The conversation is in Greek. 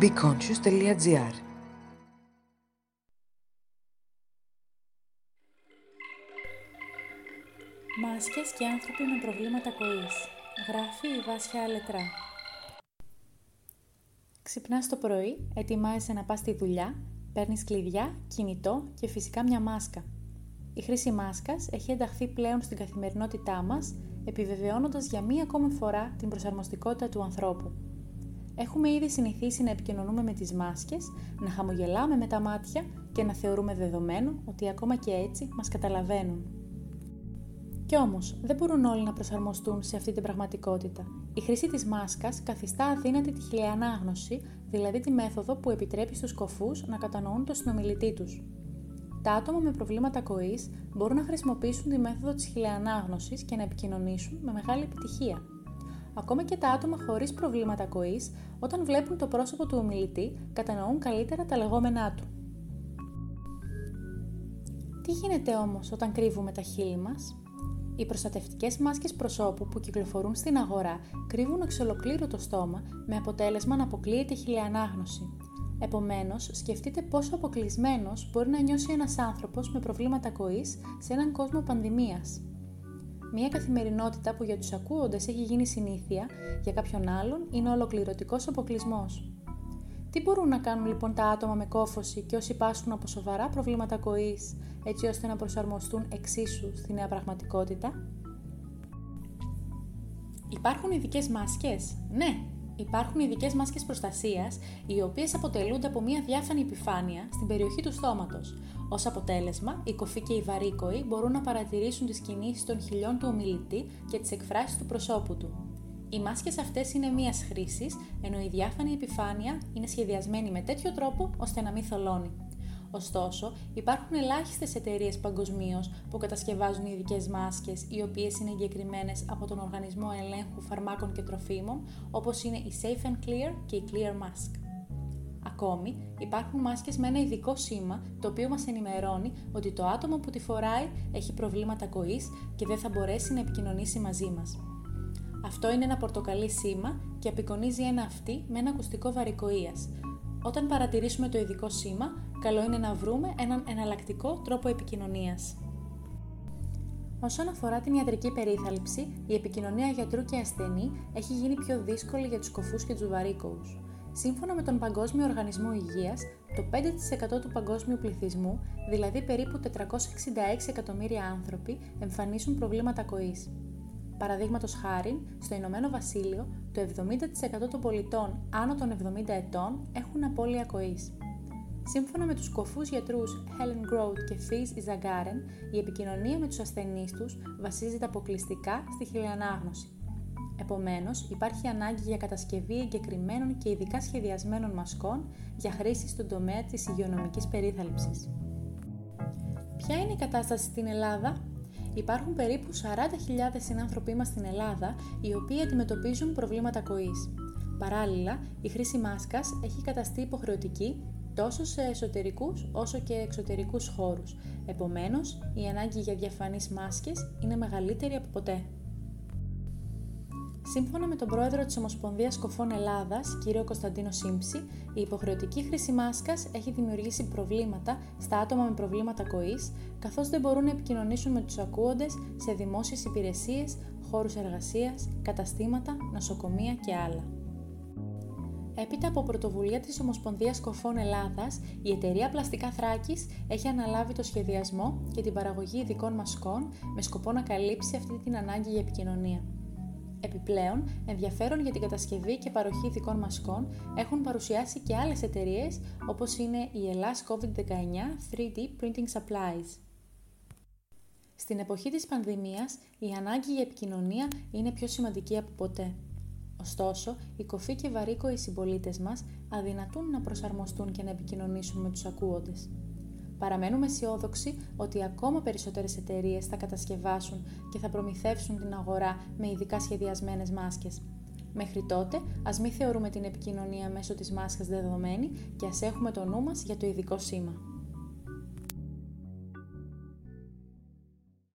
beconscious.gr Μάσκες και άνθρωποι με προβλήματα κοής. Γράφει η Βάσια Αλετρά. Ξυπνάς το πρωί, ετοιμάζεσαι να πας στη δουλειά, παίρνεις κλειδιά, κινητό και φυσικά μια μάσκα. Η χρήση μάσκας έχει ενταχθεί πλέον στην καθημερινότητά μας, επιβεβαιώνοντας για μία ακόμη φορά την προσαρμοστικότητα του ανθρώπου. Έχουμε ήδη συνηθίσει να επικοινωνούμε με τις μάσκες, να χαμογελάμε με τα μάτια και να θεωρούμε δεδομένο ότι ακόμα και έτσι μας καταλαβαίνουν. Κι όμως, δεν μπορούν όλοι να προσαρμοστούν σε αυτή την πραγματικότητα. Η χρήση της μάσκας καθιστά αδύνατη τη χιλιανάγνωση, δηλαδή τη μέθοδο που επιτρέπει στους κοφούς να κατανοούν το συνομιλητή τους. Τα άτομα με προβλήματα ακοής μπορούν να χρησιμοποιήσουν τη μέθοδο της χιλιανάγνωσης και να επικοινωνήσουν με μεγάλη επιτυχία. Ακόμα και τα άτομα χωρίς προβλήματα ακοής, όταν βλέπουν το πρόσωπο του ομιλητή, κατανοούν καλύτερα τα λεγόμενά του. Τι γίνεται όμως όταν κρύβουμε τα χείλη μας; Οι προστατευτικές μάσκες προσώπου που κυκλοφορούν στην αγορά κρύβουν εξ ολοκλήρου το στόμα με αποτέλεσμα να αποκλείεται η χιλιανάγνωση. Επομένως, σκεφτείτε πόσο αποκλεισμένος μπορεί να νιώσει ένας άνθρωπος με προβλήματα ακοής σε έναν κόσμο πανδημίας. Μια καθημερινότητα που για τους ακούοντες έχει γίνει συνήθεια, για κάποιον άλλον είναι ολοκληρωτικός αποκλεισμός. Τι μπορούν να κάνουν λοιπόν τα άτομα με κόφωση και όσοι πάσχουν από σοβαρά προβλήματα ακοής, έτσι ώστε να προσαρμοστούν εξίσου στη νέα πραγματικότητα; Υπάρχουν ειδικές μάσκες; Ναι, Υπάρχουν ειδικές μάσκες προστασίας, οι οποίες αποτελούνται από μια διάφανη επιφάνεια στην περιοχή του στόματος. Ως αποτέλεσμα, οι κοφοί και οι βαρύκοοι μπορούν να παρατηρήσουν τις κινήσεις των χιλιών του ομιλητή και τις εκφράσεις του προσώπου του. Οι μάσκες αυτές είναι μίας χρήσης, ενώ η διάφανη επιφάνεια είναι σχεδιασμένη με τέτοιο τρόπο ώστε να μην θολώνει. Ωστόσο, υπάρχουν ελάχιστες εταιρείες παγκοσμίως που κατασκευάζουν ειδικές μάσκες, οι οποίες είναι εγκεκριμένες από τον Οργανισμό Ελέγχου Φαρμάκων και Τροφίμων, όπως είναι η Safe and Clear και η Clear Mask. Ακόμη, υπάρχουν μάσκες με ένα ειδικό σήμα, το οποίο μας ενημερώνει ότι το άτομο που τη φοράει έχει προβλήματα κοής και δεν θα μπορέσει να επικοινωνήσει μαζί μας. Αυτό είναι ένα πορτοκαλί σήμα και απεικονίζει ένα αυτή με ένα ακουστικό βαρικοίας. Όταν παρατηρήσουμε το ειδικό σήμα, καλό είναι να βρούμε έναν εναλλακτικό τρόπο επικοινωνίας. Όσον αφορά την ιατρική περίθαλψη, η επικοινωνία γιατρού και ασθενή έχει γίνει πιο δύσκολη για τους κοφούς και τους βαρύκοους. Σύμφωνα με τον Παγκόσμιο Οργανισμό Υγείας, το 5% του παγκόσμιου πληθυσμού, δηλαδή περίπου 466 εκατομμύρια άνθρωποι, εμφανίσουν προβλήματα ακοής. Παραδείγματος χάρη, στο Ηνωμένο Βασίλειο, το 70% των πολιτών άνω των 70 ετών έχουν απώλεια ακοής. Σύμφωνα με τους κοφούς γιατρούς Helen Groth και Fizz Izagaren, η επικοινωνία με τους ασθενείς τους βασίζεται αποκλειστικά στη χιλιανάγνωση. Επομένως, υπάρχει ανάγκη για κατασκευή εγκεκριμένων και ειδικά σχεδιασμένων μασκών για χρήση στον τομέα της υγειονομικής περίθαλψης. Ποια είναι η κατάσταση στην Ελλάδα; Υπάρχουν περίπου 40.000 συνάνθρωποι μας στην Ελλάδα, οι οποίοι αντιμετωπίζουν προβλήματα ακοής. Παράλληλα, η χρήση μάσκας έχει καταστεί υποχρεωτική τόσο σε εσωτερικούς όσο και εξωτερικούς χώρους. Επομένως, η ανάγκη για διαφανείς μάσκες είναι μεγαλύτερη από ποτέ. Σύμφωνα με τον πρόεδρο της Ομοσπονδίας Κοφών Ελλάδας, κύριο Κωνσταντίνο Σύμψη, η υποχρεωτική χρήση μάσκας έχει δημιουργήσει προβλήματα στα άτομα με προβλήματα κοής, καθώς δεν μπορούν να επικοινωνήσουν με τους ακούοντες σε δημόσιες υπηρεσίες, χώρους εργασίας, καταστήματα, νοσοκομεία και άλλα. Έπειτα από πρωτοβουλία της Ομοσπονδίας Κοφών Ελλάδας, η εταιρεία Πλαστικά Θράκης έχει αναλάβει το σχεδιασμό και την παραγωγή ειδικών μασκών με σκοπό να καλύψει αυτή την ανάγκη για επικοινωνία. Επιπλέον, ενδιαφέρον για την κατασκευή και παροχή ειδικών μασκών έχουν παρουσιάσει και άλλες εταιρείες όπως είναι η Ελλάς COVID-19 3D Printing Supplies. Στην εποχή της πανδημίας, η ανάγκη για επικοινωνία είναι πιο σημαντική από ποτέ. Ωστόσο, οι κοφοί και βαρύκοοι συμπολίτες μας αδυνατούν να προσαρμοστούν και να επικοινωνήσουν με τους ακούοντες. Παραμένουμε αισιόδοξοι ότι ακόμα περισσότερες εταιρείες θα κατασκευάσουν και θα προμηθεύσουν την αγορά με ειδικά σχεδιασμένες μάσκες. Μέχρι τότε, ας μην θεωρούμε την επικοινωνία μέσω της μάσκας δεδομένη και ας έχουμε το νου μας για το ειδικό σήμα.